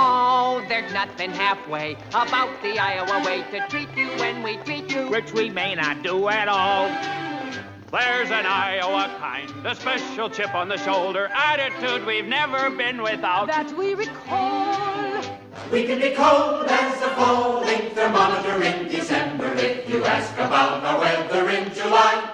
Oh, there's nothing halfway about the Iowa way to treat you when we treat you. which we may not do at all. There's an Iowa kind, a special chip on the shoulder, attitude we've never been without. that we recall. We can be cold as a falling thermometer in December if you ask about our weather in July.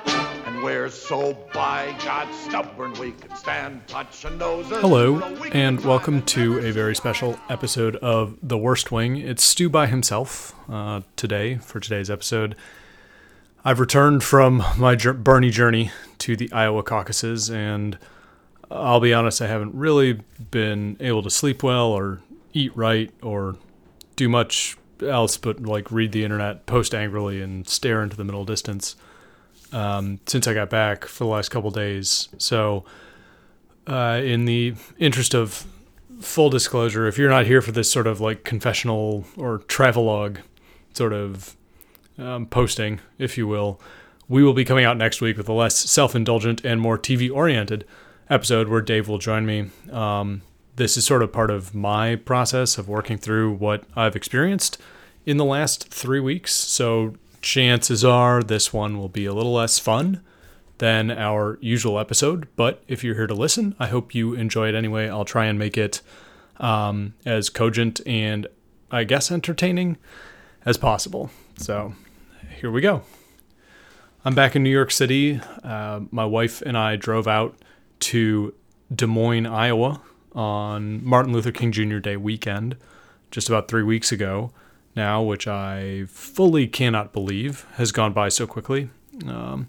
We're so by God stubborn we can stand touching noses. Hello, and welcome to a very special episode of The Worst Wing. It's Stu by himself uh, today for today's episode. I've returned from my Bernie journey to the Iowa caucuses, and I'll be honest, I haven't really been able to sleep well or eat right or do much else but like read the internet, post angrily, and stare into the middle distance um, since I got back for the last couple days. So, uh, in the interest of full disclosure, if you're not here for this sort of like confessional or travelogue sort of um, posting, if you will, we will be coming out next week with a less self indulgent and more TV oriented episode where Dave will join me. Um, this is sort of part of my process of working through what I've experienced in the last three weeks. So, chances are this one will be a little less fun than our usual episode. But if you're here to listen, I hope you enjoy it anyway. I'll try and make it um, as cogent and I guess entertaining as possible. So here we go. I'm back in New York City. Uh, my wife and I drove out to Des Moines, Iowa on Martin Luther King Jr. Day weekend just about three weeks ago now, which I fully cannot believe has gone by so quickly. Um,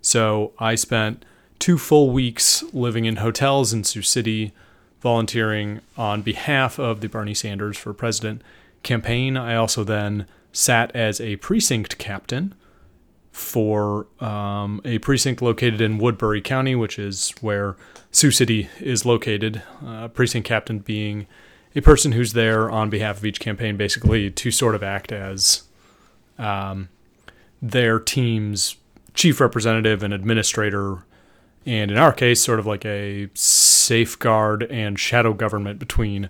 so I spent two full weeks living in hotels in Sioux City, volunteering on behalf of the Bernie Sanders for President campaign. I also then sat as a precinct captain for um, a precinct located in Woodbury County, which is where Sioux City is located. Uh, precinct captain being a person who's there on behalf of each campaign, basically to sort of act as um, their team's chief representative and administrator, and in our case, sort of like a safeguard and shadow government between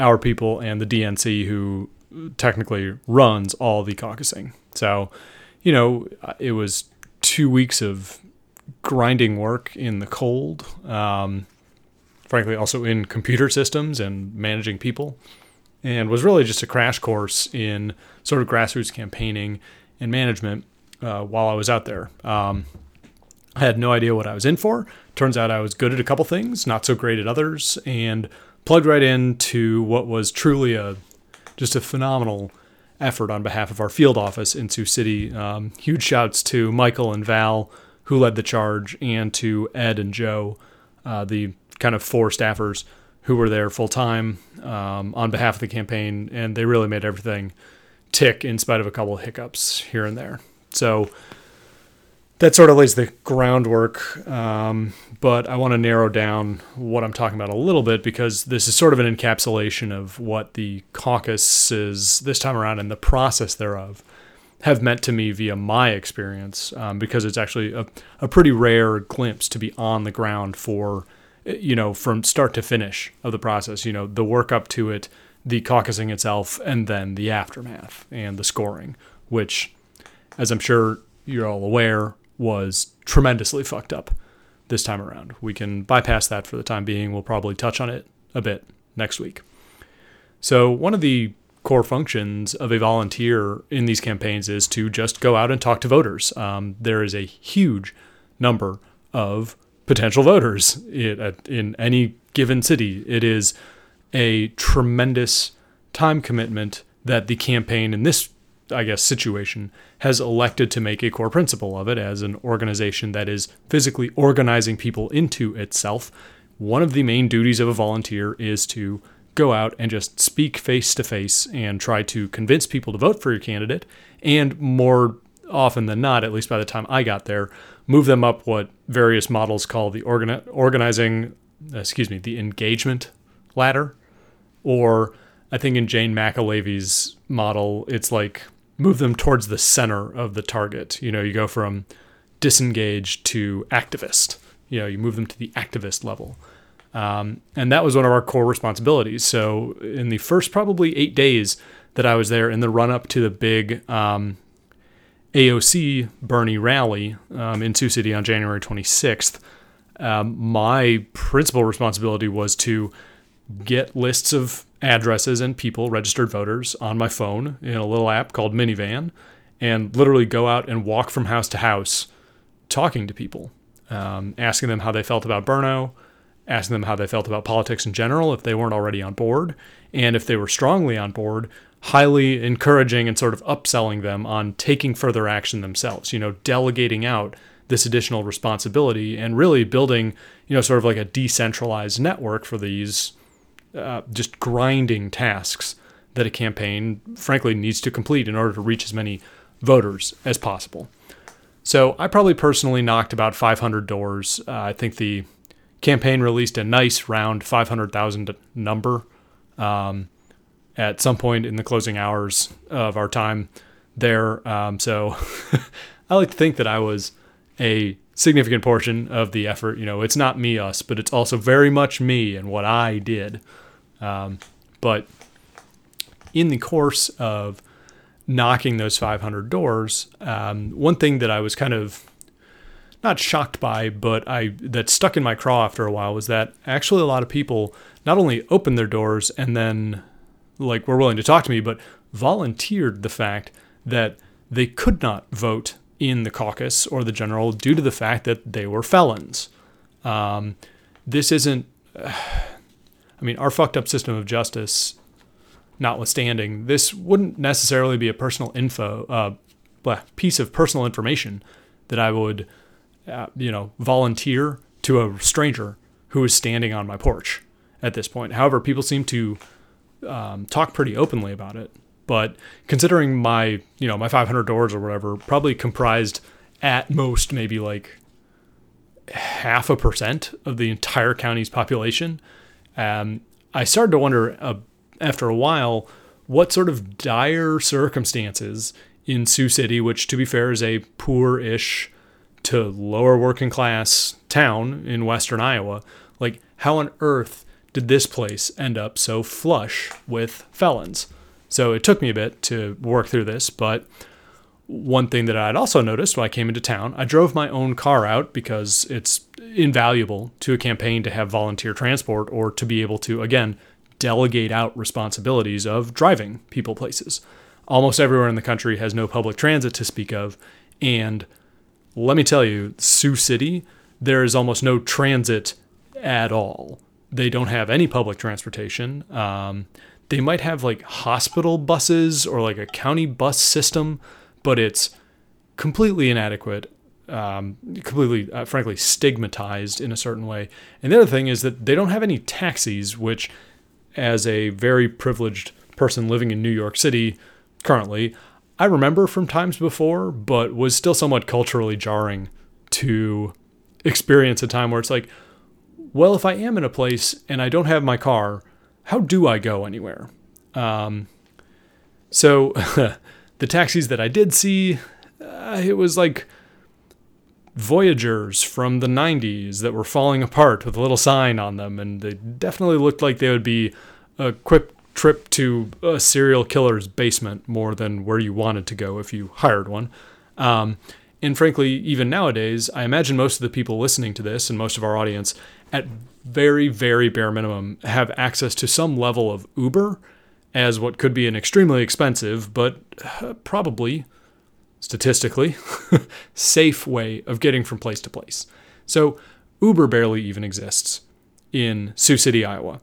our people and the DNC, who technically runs all the caucusing. So, you know, it was two weeks of grinding work in the cold. Um, frankly, also in computer systems and managing people, and was really just a crash course in sort of grassroots campaigning and management uh, while I was out there. Um, I had no idea what I was in for. Turns out I was good at a couple things, not so great at others, and plugged right into what was truly a just a phenomenal effort on behalf of our field office in Sioux City. Um, huge shouts to Michael and Val who led the charge, and to Ed and Joe, uh, the kind of four staffers who were there full time um, on behalf of the campaign, and they really made everything tick in spite of a couple of hiccups here and there. So that sort of lays the groundwork. Um, but I want to narrow down what I'm talking about a little bit because this is sort of an encapsulation of what the caucuses this time around and the process thereof have meant to me via my experience um, because it's actually a, a pretty rare glimpse to be on the ground for you know from start to finish of the process you know the work up to it the caucusing itself and then the aftermath and the scoring which as i'm sure you're all aware was tremendously fucked up this time around. We can bypass that for the time being. We'll probably touch on it a bit next week. So one of the core functions of a volunteer in these campaigns is to just go out and talk to voters. Um, there is a huge number of potential voters in, any given city. It is a tremendous time commitment that the campaign in this, I guess, situation has elected to make a core principle of it as an organization that is physically organizing people into itself. One of the main duties of a volunteer is to go out and just speak face to face and try to convince people to vote for your candidate. And more often than not, at least by the time I got there, move them up what various models call the organi- organizing, excuse me, the engagement ladder. Or I think in Jane McAlevey's model, it's like move them towards the center of the target. You know, you go from disengaged to activist. You know, you move them to the activist level. Um, and that was one of our core responsibilities. So, in the first probably eight days that I was there in the run up to the big um, AOC Bernie rally um, in Sioux City on January 26th, um, my principal responsibility was to get lists of addresses and people, registered voters, on my phone in a little app called Minivan, and literally go out and walk from house to house talking to people, um, asking them how they felt about Berno, asking them how they felt about politics in general if they weren't already on board, and if they were strongly on board, highly encouraging and sort of upselling them on taking further action themselves, you know, delegating out this additional responsibility and really building, you know, sort of like a decentralized network for these uh, just grinding tasks that a campaign, frankly, needs to complete in order to reach as many voters as possible. So I probably personally knocked about 500 doors. Uh, I think the campaign released a nice round 500,000 number um, at some point in the closing hours of our time there. Um, so I like to think that I was a significant portion of the effort. You know, it's not me, us, but it's also very much me and what I did. Um, but in the course of knocking those 500 doors, um, one thing that I was kind of not shocked by, but I that stuck in my craw after a while was that actually a lot of people not only opened their doors and then like were willing to talk to me, but volunteered the fact that they could not vote in the caucus or the general due to the fact that they were felons. Um, this isn't. Uh, I mean, our fucked up system of justice notwithstanding, this wouldn't necessarily be a personal info, uh, piece of personal information that I would, uh, you know, volunteer to a stranger who is standing on my porch at this point. However, people seem to um, talk pretty openly about it. But considering my, you know, my 500 doors or whatever, probably comprised at most maybe like half a percent of the entire county's population. Um, I started to wonder uh, after a while what sort of dire circumstances in Sioux City, which to be fair is a poor ish to lower working class town in western Iowa, like how on earth did this place end up so flush with felons? So it took me a bit to work through this, but one thing that I'd also noticed when I came into town, I drove my own car out because it's invaluable to a campaign to have volunteer transport or to be able to, again, delegate out responsibilities of driving people places. Almost everywhere in the country has no public transit to speak of. And let me tell you, Sioux City, there is almost no transit at all. They don't have any public transportation. Um, they might have like hospital buses or like a county bus system, but it's completely inadequate um, completely, uh, frankly, stigmatized in a certain way. And the other thing is that they don't have any taxis, which as a very privileged person living in New York City currently, I remember from times before, but was still somewhat culturally jarring to experience a time where it's like, well, if I am in a place and I don't have my car, how do I go anywhere? Um, so the taxis that I did see, uh, it was like Voyagers from the 90s that were falling apart with a little sign on them, and they definitely looked like they would be a quick trip to a serial killer's basement more than where you wanted to go if you hired one. Um, and frankly, even nowadays, I imagine most of the people listening to this and most of our audience, at very, very bare minimum, have access to some level of Uber as what could be an extremely expensive, but uh, probably statistically, safe way of getting from place to place. So Uber barely even exists in Sioux City, Iowa.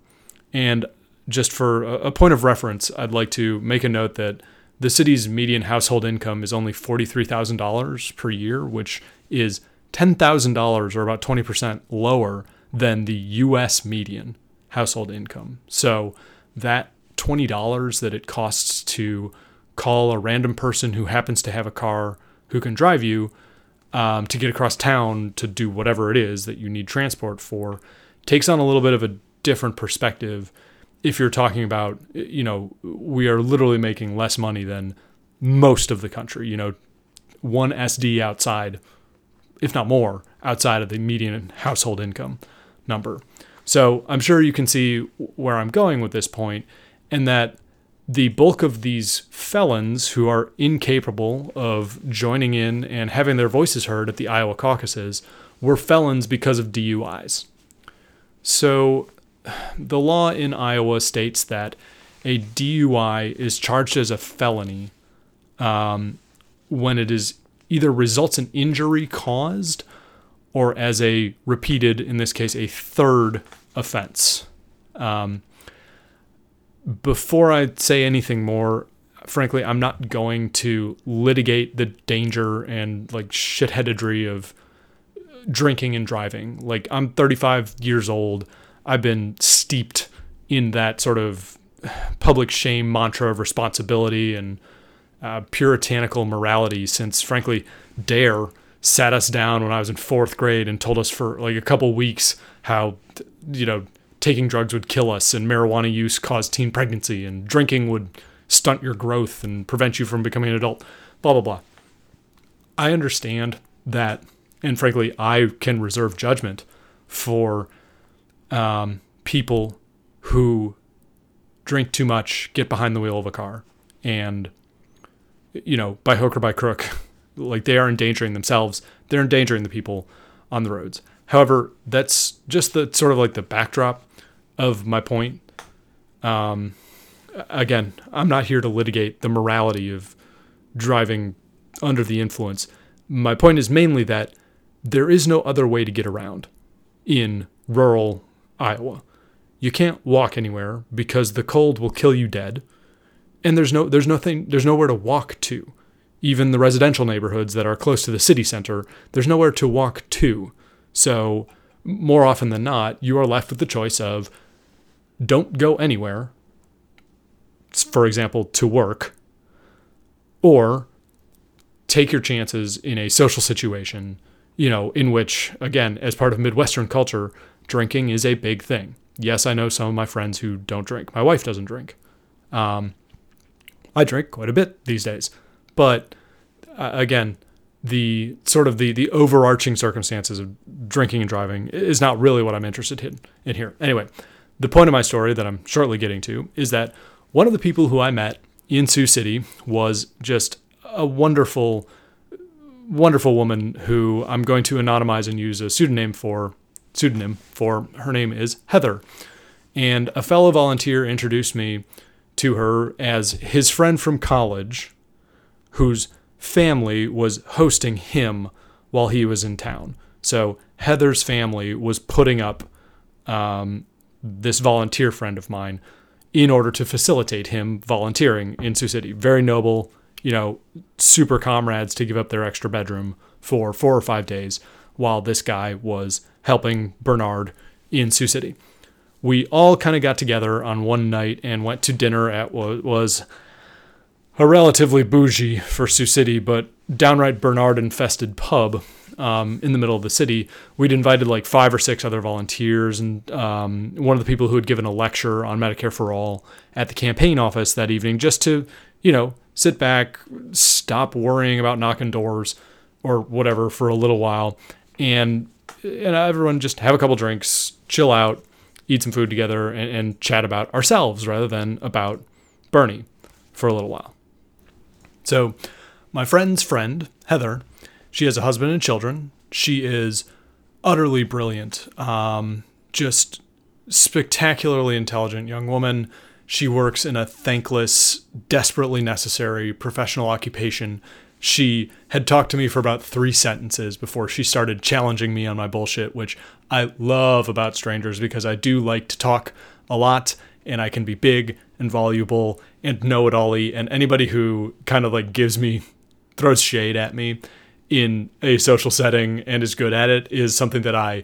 And just for a point of reference, I'd like to make a note that the city's median household income is only $43,000 per year, which is $10,000 or about 20% lower than the US median household income. So that $20 that it costs to call a random person who happens to have a car who can drive you um, to get across town to do whatever it is that you need transport for takes on a little bit of a different perspective if you're talking about you know we are literally making less money than most of the country you know one sd outside if not more outside of the median household income number So I'm sure you can see where I'm going with this point, and that the bulk of these felons who are incapable of joining in and having their voices heard at the Iowa caucuses were felons because of DUIs. So the law in Iowa states that a DUI is charged as a felony um, when it is either results in injury caused or as a repeated, in this case, a third offense. Um, before I say anything more, frankly, I'm not going to litigate the danger and like shitheadedry of drinking and driving. Like, I'm 35 years old. I've been steeped in that sort of public shame mantra of responsibility and uh, puritanical morality since, frankly, Dare sat us down when I was in fourth grade and told us for like a couple weeks how, you know, taking drugs would kill us and marijuana use caused teen pregnancy and drinking would stunt your growth and prevent you from becoming an adult, blah, blah, blah. I understand that, and frankly, I can reserve judgment for um, people who drink too much, get behind the wheel of a car, and, you know, by hook or by crook, like they are endangering themselves, they're endangering the people on the roads. However, that's just the sort of like the backdrop of my point. Um, again, I'm not here to litigate the morality of driving under the influence. My point is mainly that there is no other way to get around in rural Iowa. You can't walk anywhere because the cold will kill you dead. And there's no there's nothing there's nowhere to walk to. Even the residential neighborhoods that are close to the city center, there's nowhere to walk to. So, more often than not, you are left with the choice of don't go anywhere, for example, to work, or take your chances in a social situation, you know, in which, again, as part of Midwestern culture, drinking is a big thing. Yes, I know some of my friends who don't drink. My wife doesn't drink. Um, I drink quite a bit these days, but uh, again, the sort of the the overarching circumstances of drinking and driving is not really what I'm interested in in here. Anyway, the point of my story that I'm shortly getting to is that one of the people who I met in Sioux City was just a wonderful, wonderful woman who I'm going to anonymize and use a pseudonym for. Pseudonym for her name is Heather, and a fellow volunteer introduced me to her as his friend from college, whose family was hosting him while he was in town. So Heather's family was putting up um, this volunteer friend of mine in order to facilitate him volunteering in Sioux City. Very noble, you know, super comrades to give up their extra bedroom for four or five days while this guy was helping Bernard in Sioux City. We all kind of got together on one night and went to dinner at what was a relatively bougie for Sioux City, but downright Bernard infested pub um, in the middle of the city. We'd invited like five or six other volunteers, and um, one of the people who had given a lecture on Medicare for All at the campaign office that evening, just to, you know, sit back, stop worrying about knocking doors or whatever for a little while, and, and everyone just have a couple drinks, chill out, eat some food together, and, and chat about ourselves rather than about Bernie for a little while. So, my friend's friend, Heather, she has a husband and children. She is utterly brilliant, um, just spectacularly intelligent young woman. She works in a thankless, desperately necessary professional occupation. She had talked to me for about three sentences before she started challenging me on my bullshit, which I love about strangers because I do like to talk a lot and I can be big and voluble and know it all and anybody who kind of like gives me throws shade at me in a social setting and is good at it is something that I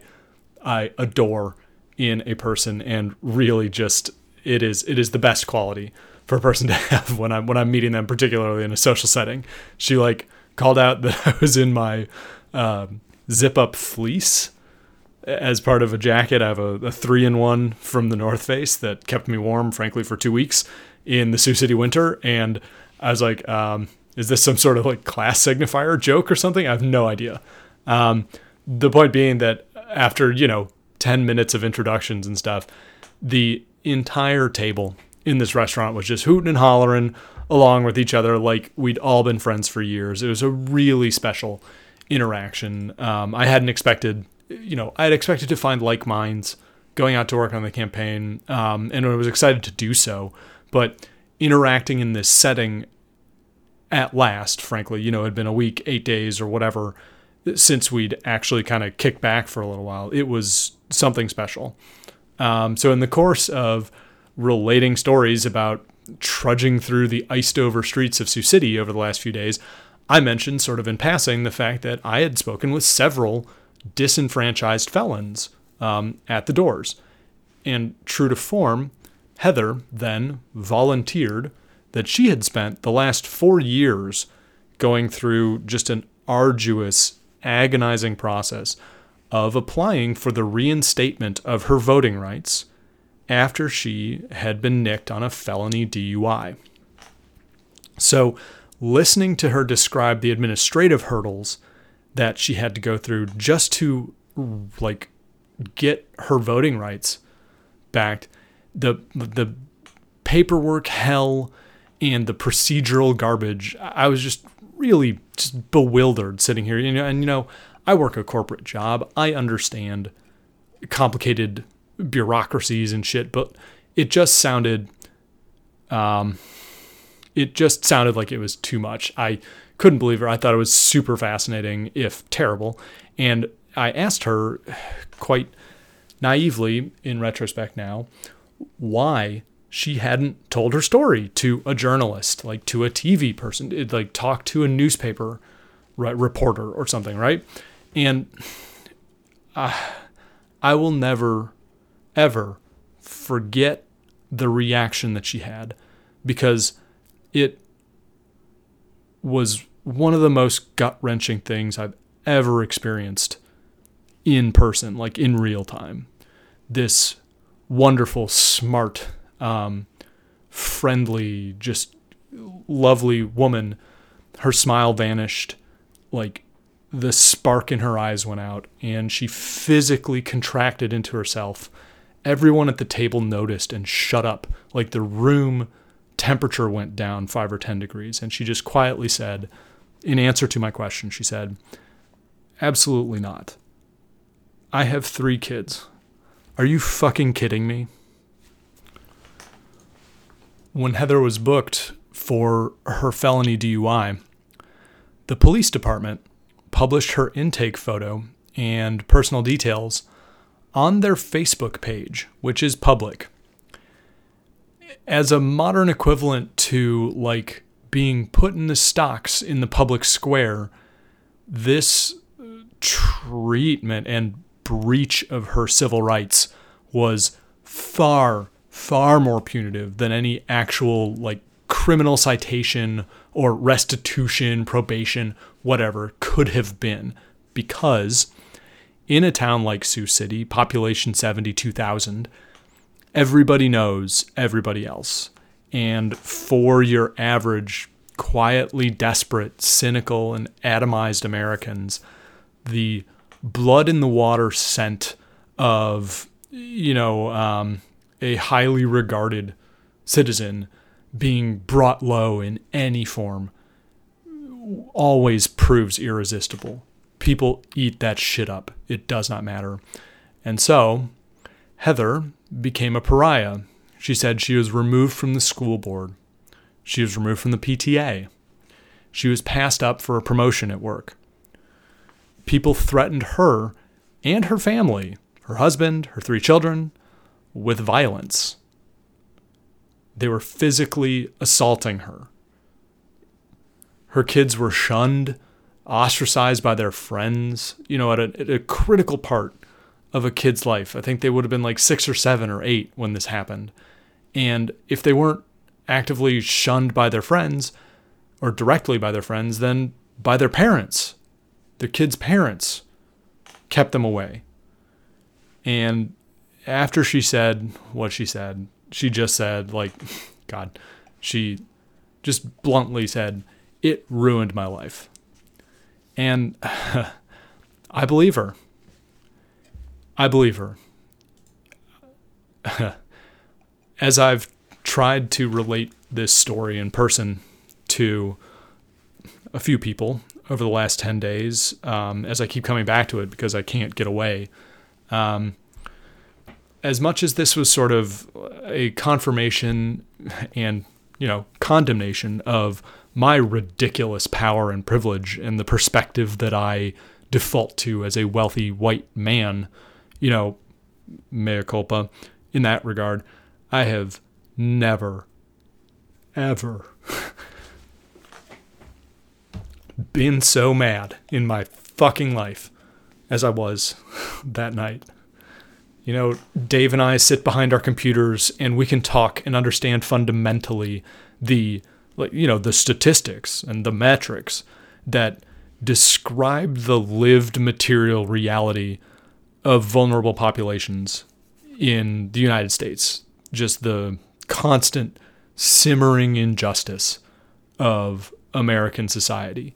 I adore in a person and really just it is it is the best quality for a person to have when I'm when I'm meeting them particularly in a social setting. She like called out that I was in my um, zip up fleece as part of a jacket. I have a, a three in one from the North Face that kept me warm, frankly, for two weeks in the Sioux City winter. And I was like, um, is this some sort of like class signifier joke or something? I have no idea. Um, the point being that after, you know, 10 minutes of introductions and stuff, the entire table in this restaurant was just hooting and hollering along with each other like we'd all been friends for years. It was a really special interaction. Um, I hadn't expected, you know, I had expected to find like minds going out to work on the campaign, um, and I was excited to do so. But interacting in this setting at last, frankly, you know, it had been a week, eight days, or whatever since we'd actually kind of kicked back for a little while. It was something special. Um, so, in the course of relating stories about trudging through the iced over streets of Sioux City over the last few days, I mentioned, sort of in passing, the fact that I had spoken with several disenfranchised felons um, at the doors. And true to form, Heather then volunteered that she had spent the last four years going through just an arduous, agonizing process of applying for the reinstatement of her voting rights after she had been nicked on a felony DUI. So, listening to her describe the administrative hurdles that she had to go through just to like get her voting rights back, the the paperwork hell and the procedural garbage, I was just really just bewildered sitting here. You know, and you know, I work a corporate job. I understand complicated bureaucracies and shit, but it just sounded um it just sounded like it was too much. I couldn't believe her. I thought it was super fascinating, if terrible. And I asked her quite naively, in retrospect now, why she hadn't told her story to a journalist, like to a TV person, like talk to a newspaper reporter or something, right? And uh, I will never ever forget the reaction that she had because it was one of the most gut wrenching things I've ever experienced in person, like in real time. This wonderful, smart, um, friendly, just lovely woman, her smile vanished, like the spark in her eyes went out, and she physically contracted into herself everyone at the table noticed and shut up. Like the room temperature went down five or 10 degrees. And she just quietly said, in answer to my question, she said, Absolutely not. I have three kids. Are you fucking kidding me? When Heather was booked for her felony DUI, the police department published her intake photo and personal details on their Facebook page, which is public. As a modern equivalent to like being put in the stocks in the public square, this treatment and breach of her civil rights was far, far more punitive than any actual like criminal citation or restitution, probation, whatever could have been because in a town like Sioux City, population 72,000, everybody knows everybody else. And for your average, quietly desperate, cynical, and atomized Americans, the blood in the water scent of, you know, um, a highly regarded citizen being brought low in any form always proves irresistible people eat that shit up. It does not matter. And so, Heather became a pariah. She said she was removed from the school board. She was removed from the PTA. She was passed up for a promotion at work. People threatened her and her family, her husband, her three children, with violence. They were physically assaulting her. Her kids were shunned ostracized by their friends, you know, at a, at a critical part of a kid's life. I think they would have been like six or seven or eight when this happened. And if they weren't actively shunned by their friends or directly by their friends, then by their parents. Their kids' parents kept them away. And after she said what she said, she just said, like, God, she just bluntly said, it ruined my life. And I believe her. I believe her. as I've tried to relate this story in person to a few people over the last 10 days, um, as I keep coming back to it because I can't get away. Um, as much as this was sort of a confirmation and, you know, condemnation of my ridiculous power and privilege and the perspective that I default to as a wealthy white man, you know, mea culpa in that regard, I have never, ever been so mad in my fucking life as I was that night. You know, Dave and I sit behind our computers and we can talk and understand fundamentally the like you know, the statistics and the metrics that describe the lived material reality of vulnerable populations in the United States. Just the constant simmering injustice of American society.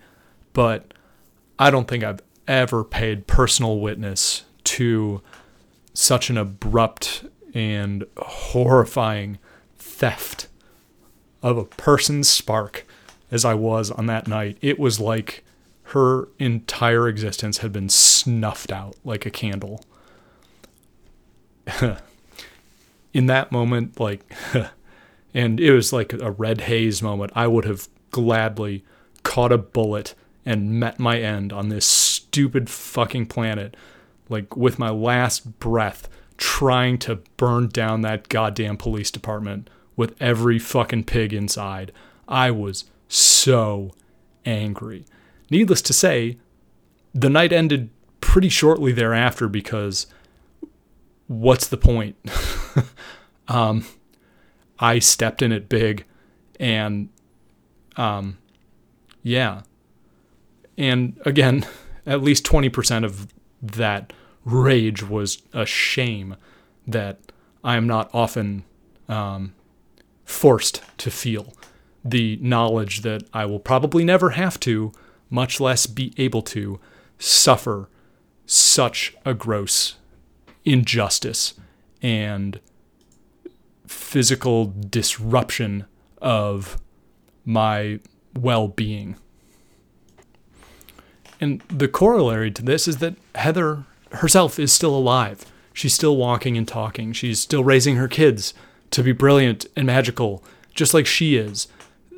But I don't think I've ever paid personal witness to such an abrupt and horrifying theft of a person's spark as I was on that night. It was like her entire existence had been snuffed out like a candle. In that moment, like, and it was like a red haze moment, I would have gladly caught a bullet and met my end on this stupid fucking planet, like with my last breath, trying to burn down that goddamn police department with every fucking pig inside. I was so angry. Needless to say, the night ended pretty shortly thereafter because what's the point? um, I stepped in it big and um, yeah, and again, at least 20% of that rage was a shame that I am not often um, forced to feel. The knowledge that I will probably never have to, much less be able to, suffer such a gross injustice and physical disruption of my well being. And the corollary to this is that Heather herself is still alive. She's still walking and talking. She's still raising her kids to be brilliant and magical, just like she is,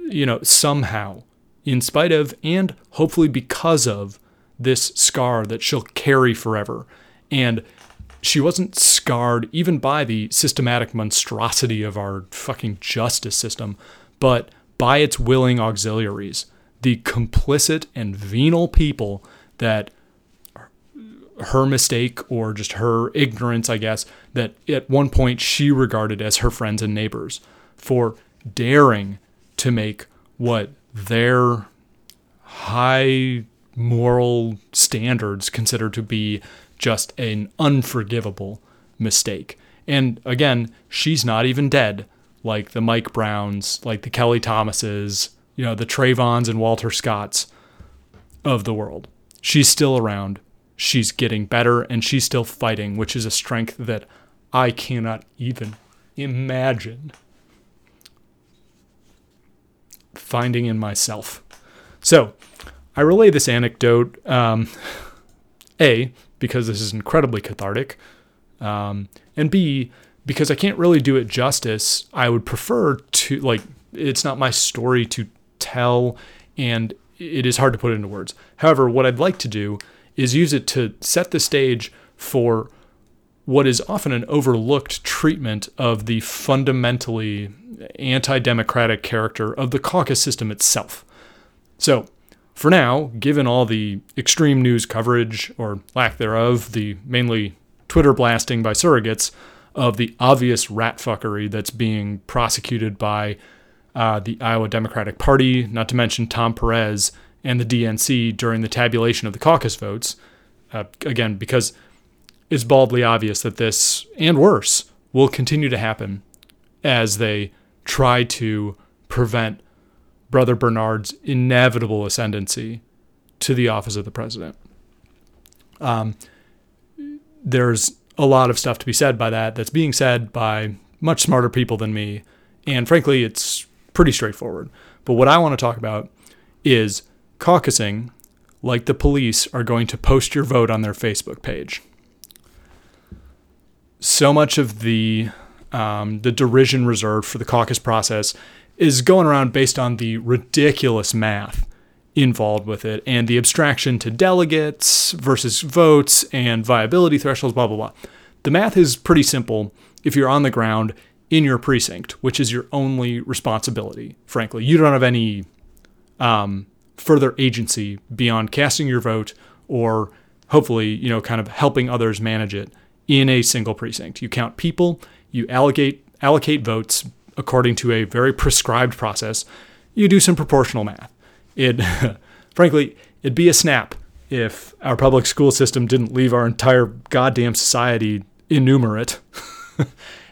you know, somehow, in spite of and hopefully because of this scar that she'll carry forever. And she wasn't scarred even by the systematic monstrosity of our fucking justice system, but by its willing auxiliaries the complicit and venal people that her mistake or just her ignorance, I guess, that at one point she regarded as her friends and neighbors for daring to make what their high moral standards consider to be just an unforgivable mistake. And again, she's not even dead, like the Mike Browns, like the Kelly Thomases, you know, the Trayvons and Walter Scotts of the world. She's still around. She's getting better and she's still fighting, which is a strength that I cannot even imagine finding in myself. So, I relay this anecdote, um, A, because this is incredibly cathartic, um, and B, because I can't really do it justice. I would prefer to, like, it's not my story to tell, and it is hard to put into words. However, what I'd like to do is use it to set the stage for what is often an overlooked treatment of the fundamentally anti democratic character of the caucus system itself. So, for now, given all the extreme news coverage, or lack thereof, the mainly Twitter blasting by surrogates of the obvious rat fuckery that's being prosecuted by uh, the Iowa Democratic Party, not to mention Tom Perez and the DNC during the tabulation of the caucus votes. Uh, again, because it's baldly obvious that this, and worse, will continue to happen as they try to prevent Brother Bernard's inevitable ascendancy to the office of the president. Um, there's a lot of stuff to be said by that that's being said by much smarter people than me. And frankly, it's pretty straightforward. But what I want to talk about is caucusing like the police are going to post your vote on their Facebook page. So much of the um, the derision reserved for the caucus process is going around based on the ridiculous math involved with it and the abstraction to delegates versus votes and viability thresholds, blah, blah, blah. The math is pretty simple if you're on the ground in your precinct, which is your only responsibility, frankly. You don't have any um, further agency beyond casting your vote or hopefully, you know, kind of helping others manage it in a single precinct. You count people, you allocate allocate votes according to a very prescribed process. You do some proportional math. It frankly, it'd be a snap if our public school system didn't leave our entire goddamn society innumerate.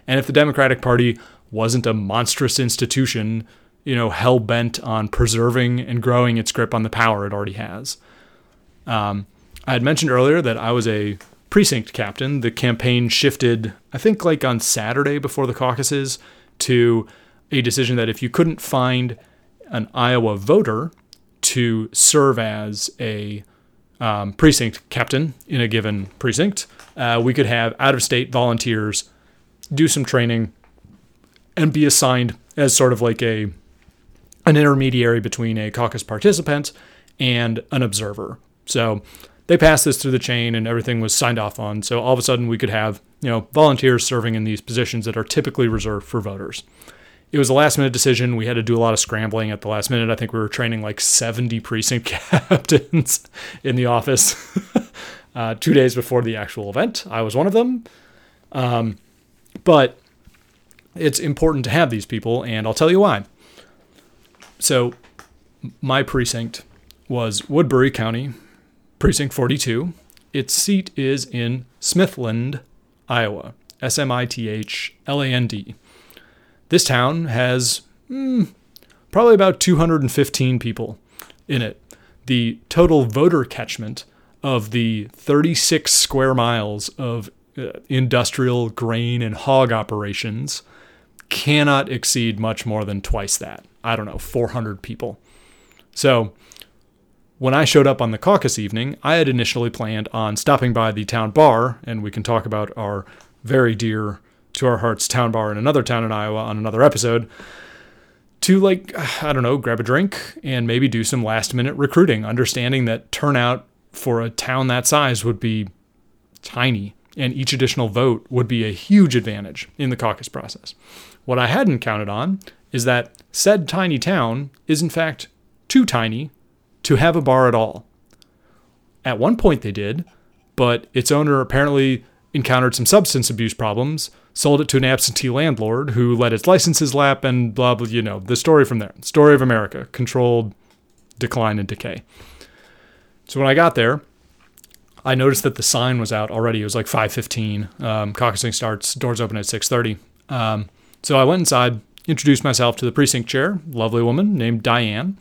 and if the Democratic Party wasn't a monstrous institution you know, hell bent on preserving and growing its grip on the power it already has. Um, I had mentioned earlier that I was a precinct captain. The campaign shifted, I think, like on Saturday before the caucuses, to a decision that if you couldn't find an Iowa voter to serve as a um, precinct captain in a given precinct, uh, we could have out of state volunteers do some training and be assigned as sort of like a an intermediary between a caucus participant and an observer. So they passed this through the chain and everything was signed off on. So all of a sudden we could have, you know, volunteers serving in these positions that are typically reserved for voters. It was a last minute decision. We had to do a lot of scrambling at the last minute. I think we were training like 70 precinct captains in the office uh, two days before the actual event. I was one of them. Um, but it's important to have these people, and I'll tell you why. So, my precinct was Woodbury County, precinct 42. Its seat is in Smithland, Iowa. S M I T H L A N D. This town has mm, probably about 215 people in it. The total voter catchment of the 36 square miles of uh, industrial grain and hog operations cannot exceed much more than twice that. I don't know, 400 people. So when I showed up on the caucus evening, I had initially planned on stopping by the town bar, and we can talk about our very dear to our hearts town bar in another town in Iowa on another episode, to like, I don't know, grab a drink and maybe do some last minute recruiting, understanding that turnout for a town that size would be tiny and each additional vote would be a huge advantage in the caucus process. What I hadn't counted on is that said tiny town is in fact too tiny to have a bar at all. At one point they did, but its owner apparently encountered some substance abuse problems, sold it to an absentee landlord who let its licenses lap, and blah, blah, you know, the story from there. Story of America, controlled decline and decay. So when I got there, I noticed that the sign was out already. It was like 5:15. Um, caucusing starts. Doors open at 6:30. Um, so I went inside, introduced myself to the precinct chair, lovely woman named Diane.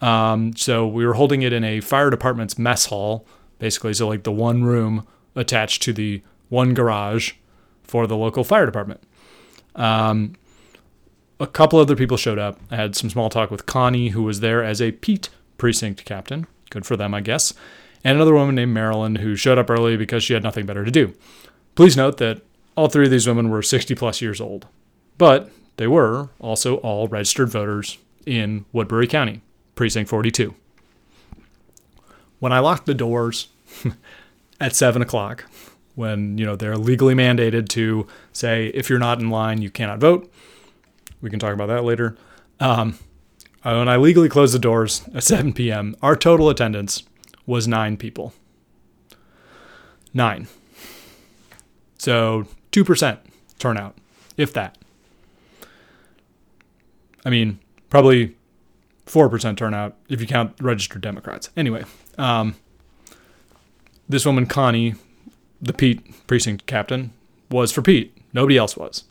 Um, so we were holding it in a fire department's mess hall, basically. So like the one room attached to the one garage for the local fire department. Um, a couple other people showed up. I had some small talk with Connie, who was there as a Pete precinct captain. Good for them, I guess. And another woman named Marilyn, who showed up early because she had nothing better to do. Please note that all three of these women were 60 plus years old. But they were also all registered voters in Woodbury County, Precinct 42. When I locked the doors at 7 o'clock, when you know they're legally mandated to say if you're not in line, you cannot vote. We can talk about that later. Um, when I legally closed the doors at 7 p.m., our total attendance was nine people. Nine. So 2% turnout, if that. I mean, probably 4% turnout if you count registered Democrats. Anyway, um, this woman, Connie, the Pete precinct captain, was for Pete. Nobody else was.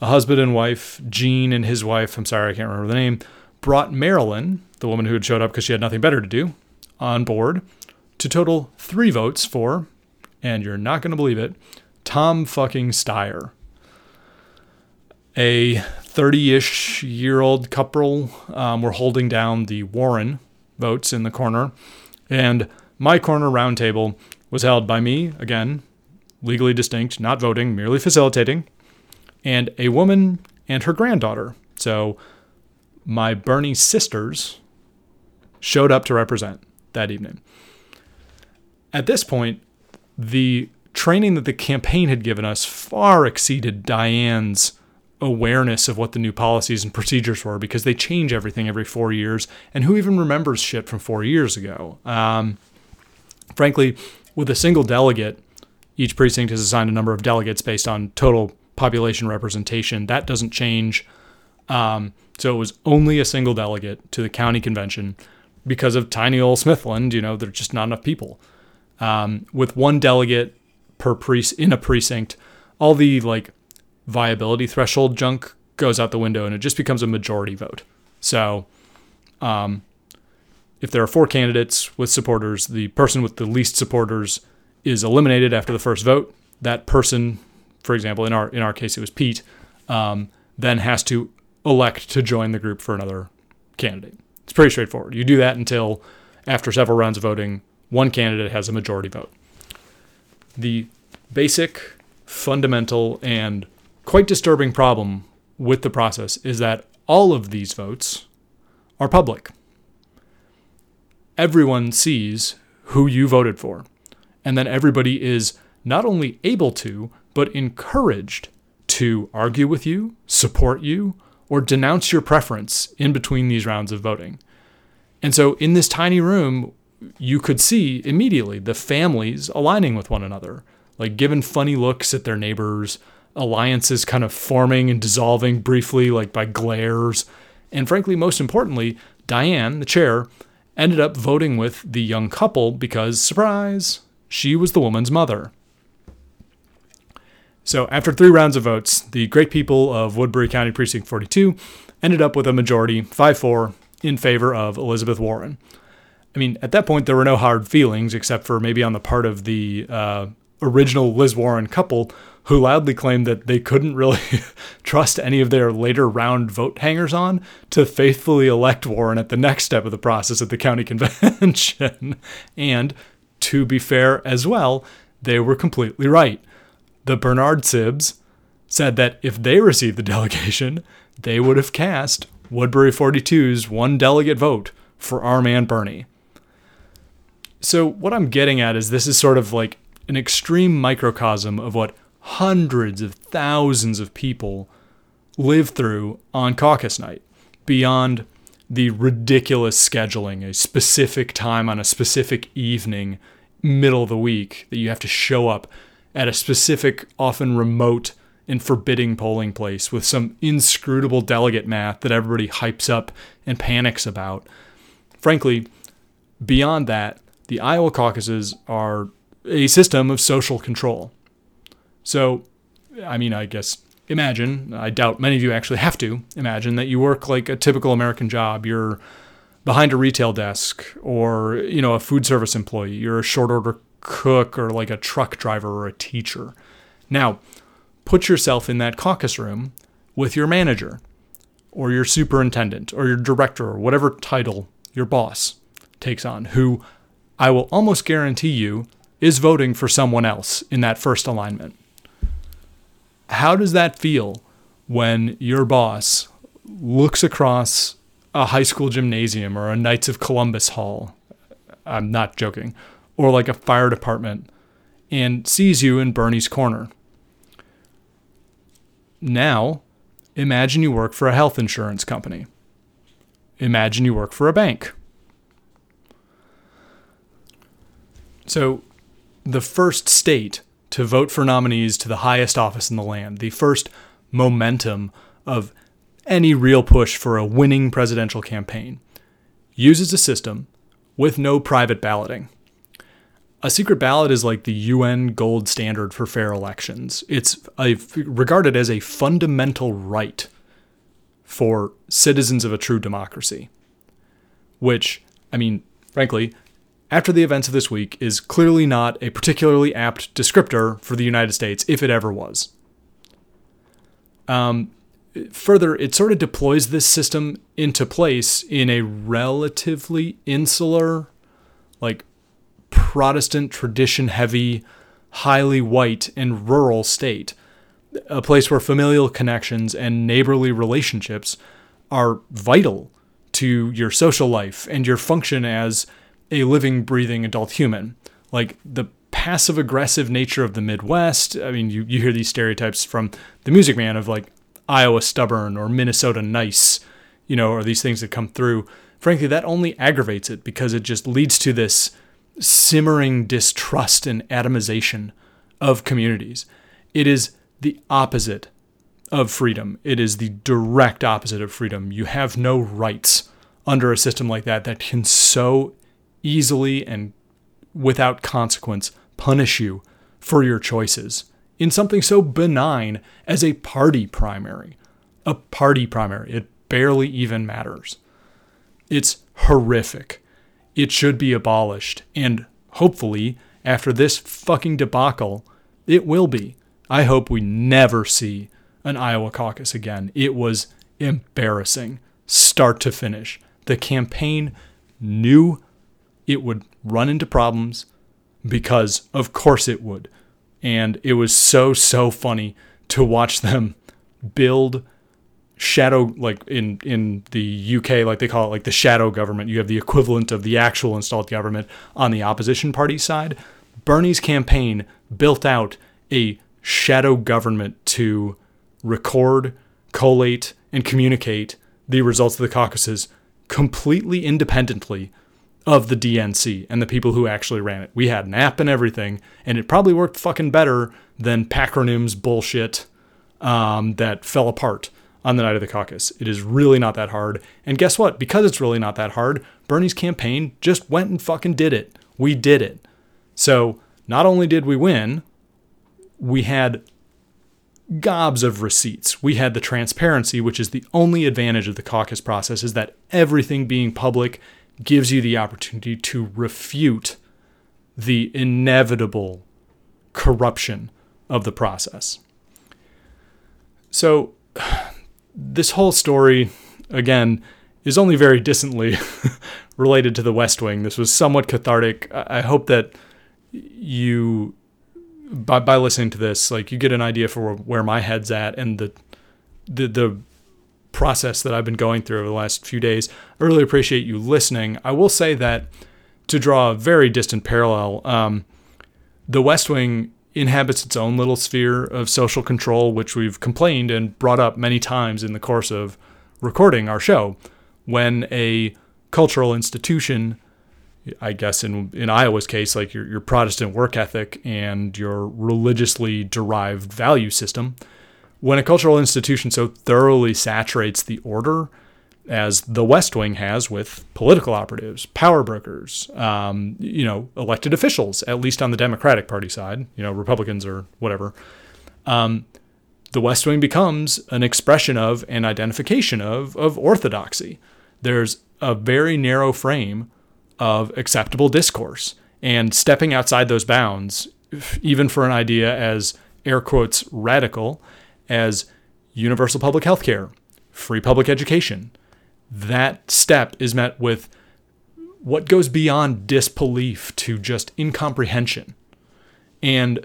A husband and wife, Gene and his wife, I'm sorry, I can't remember the name, brought Marilyn, the woman who had showed up because she had nothing better to do, on board to total three votes for, and you're not going to believe it, Tom fucking Steyer, a 30 ish year old couple, um, were holding down the Warren votes in the corner. And my corner roundtable was held by me, again, legally distinct, not voting, merely facilitating, and a woman and her granddaughter. So my Bernie sisters showed up to represent that evening. At this point, the training that the campaign had given us far exceeded Diane's awareness of what the new policies and procedures were because they change everything every four years. And who even remembers shit from four years ago? Um, frankly, with a single delegate, each precinct is assigned a number of delegates based on total population representation. That doesn't change. Um, so it was only a single delegate to the county convention because of tiny old Smithland. You know, there's just not enough people. Um, with one delegate per precinct in a precinct, all the like viability threshold junk goes out the window and it just becomes a majority vote. So, um, if there are four candidates with supporters, the person with the least supporters is eliminated after the first vote. That person, for example, in our in our case it was Pete, um, then has to elect to join the group for another candidate. It's pretty straightforward. You do that until after several rounds of voting, one candidate has a majority vote. The basic, fundamental, and quite disturbing problem with the process is that all of these votes are public. Everyone sees who you voted for, and then everybody is not only able to, but encouraged to argue with you, support you, or denounce your preference in between these rounds of voting. And so in this tiny room, you could see immediately the families aligning with one another, like giving funny looks at their neighbors, alliances kind of forming and dissolving briefly, like by glares. And frankly, most importantly, Diane, the chair, ended up voting with the young couple because, surprise, she was the woman's mother. So, after three rounds of votes, the great people of Woodbury County Precinct 42 ended up with a majority, 5 4, in favor of Elizabeth Warren. I mean, at that point, there were no hard feelings except for maybe on the part of the uh, original Liz Warren couple who loudly claimed that they couldn't really trust any of their later round vote hangers on to faithfully elect Warren at the next step of the process at the county convention. and to be fair as well, they were completely right. The Bernard Sibs said that if they received the delegation, they would have cast Woodbury 42's one delegate vote for our man Bernie. So, what I'm getting at is this is sort of like an extreme microcosm of what hundreds of thousands of people live through on caucus night beyond the ridiculous scheduling, a specific time on a specific evening, middle of the week, that you have to show up at a specific, often remote and forbidding polling place with some inscrutable delegate math that everybody hypes up and panics about. Frankly, beyond that, the Iowa caucuses are a system of social control. So, I mean, I guess imagine, I doubt many of you actually have to imagine that you work like a typical American job. You're behind a retail desk or, you know, a food service employee. You're a short order cook or like a truck driver or a teacher. Now, put yourself in that caucus room with your manager or your superintendent or your director or whatever title your boss takes on, who I will almost guarantee you is voting for someone else in that first alignment. How does that feel when your boss looks across a high school gymnasium or a Knights of Columbus hall? I'm not joking. Or like a fire department and sees you in Bernie's corner. Now, imagine you work for a health insurance company. Imagine you work for a bank. So, the first state to vote for nominees to the highest office in the land, the first momentum of any real push for a winning presidential campaign, uses a system with no private balloting. A secret ballot is like the UN gold standard for fair elections. It's a, regarded as a fundamental right for citizens of a true democracy. Which, I mean, frankly, after the events of this week is clearly not a particularly apt descriptor for the United States, if it ever was. Um, further, it sort of deploys this system into place in a relatively insular, like Protestant tradition heavy, highly white, and rural state. A place where familial connections and neighborly relationships are vital to your social life and your function as a living, breathing adult human. Like the passive aggressive nature of the Midwest. I mean, you, you hear these stereotypes from the Music Man of like Iowa stubborn or Minnesota nice, you know, or these things that come through. Frankly, that only aggravates it because it just leads to this simmering distrust and atomization of communities. It is the opposite of freedom. It is the direct opposite of freedom. You have no rights under a system like that that can so easily and without consequence punish you for your choices in something so benign as a party primary. A party primary. It barely even matters. It's horrific. It should be abolished. And hopefully, after this fucking debacle, it will be. I hope we never see an Iowa caucus again. It was embarrassing, start to finish. The campaign knew it would run into problems because, of course, it would. And it was so, so funny to watch them build shadow like in in the UK like they call it like the shadow government you have the equivalent of the actual installed government on the opposition party side Bernie's campaign built out a shadow government to record collate and communicate the results of the caucuses completely independently of the DNC and the people who actually ran it. We had an app and everything, and it probably worked fucking better than Pacronym's bullshit um, that fell apart on the night of the caucus. It is really not that hard. And guess what? Because it's really not that hard, Bernie's campaign just went and fucking did it. We did it. So not only did we win, we had gobs of receipts. We had the transparency, which is the only advantage of the caucus process, is that everything being public gives you the opportunity to refute the inevitable corruption of the process. So, this whole story, again, is only very distantly related to the West Wing. This was somewhat cathartic. I hope that you, by, by listening to this, like you get an idea for where my head's at and the, the, the process that I've been going through over the last few days. I really appreciate you listening. I will say that to draw a very distant parallel, um, the West Wing inhabits its own little sphere of social control, which we've complained and brought up many times in the course of recording our show. When a cultural institution, I guess in in Iowa's case, like your, your Protestant work ethic and your religiously derived value system, when a cultural institution so thoroughly saturates the order, as the West Wing has with political operatives, power brokers, um, you know, elected officials, at least on the Democratic Party side, you know, Republicans or whatever, um, the West Wing becomes an expression of an identification of, of orthodoxy. There's a very narrow frame of acceptable discourse, and stepping outside those bounds, even for an idea as air quotes radical as universal public health care, free public education. That step is met with what goes beyond disbelief to just incomprehension. And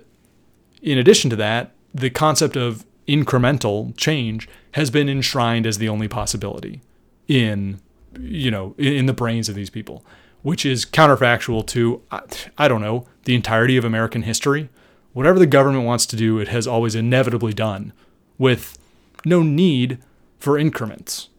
in addition to that, the concept of incremental change has been enshrined as the only possibility in you know in the brains of these people which is counterfactual to i don't know the entirety of american history whatever the government wants to do it has always inevitably done with no need for increments.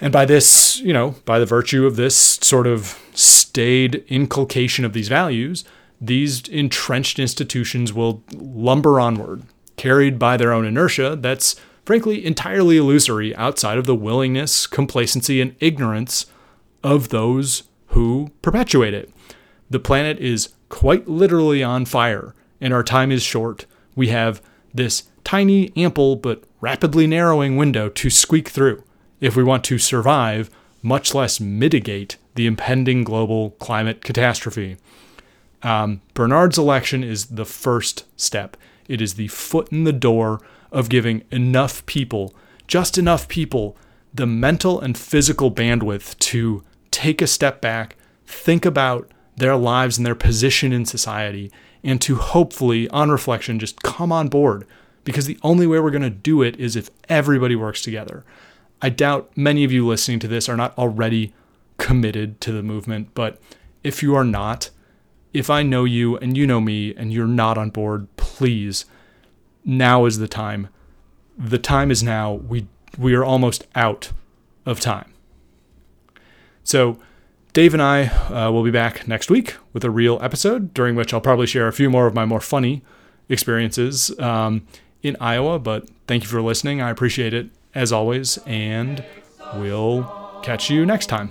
And by this, you know, by the virtue of this sort of staid inculcation of these values, these entrenched institutions will lumber onward, carried by their own inertia that's frankly entirely illusory outside of the willingness, complacency, and ignorance of those who perpetuate it. The planet is quite literally on fire, and our time is short we have this tiny, ample, but rapidly narrowing window to squeak through if we want to survive much less mitigate the impending global climate catastrophe. Um, Bernard's election is the first step. It is the foot in the door of giving enough people, just enough people, the mental and physical bandwidth to take a step back, think about their lives and their position in society, and to hopefully, on reflection, just come on board. Because the only way we're going to do it is if everybody works together. I doubt many of you listening to this are not already committed to the movement, but if you are not, if I know you and you know me and you're not on board, please, now is the time. The time is now. We we are almost out of time. So, Dave and I uh, will be back next week with a real episode, during which I'll probably share a few more of my more funny experiences um, in Iowa. But thank you for listening. I appreciate it as always, and we'll catch you next time.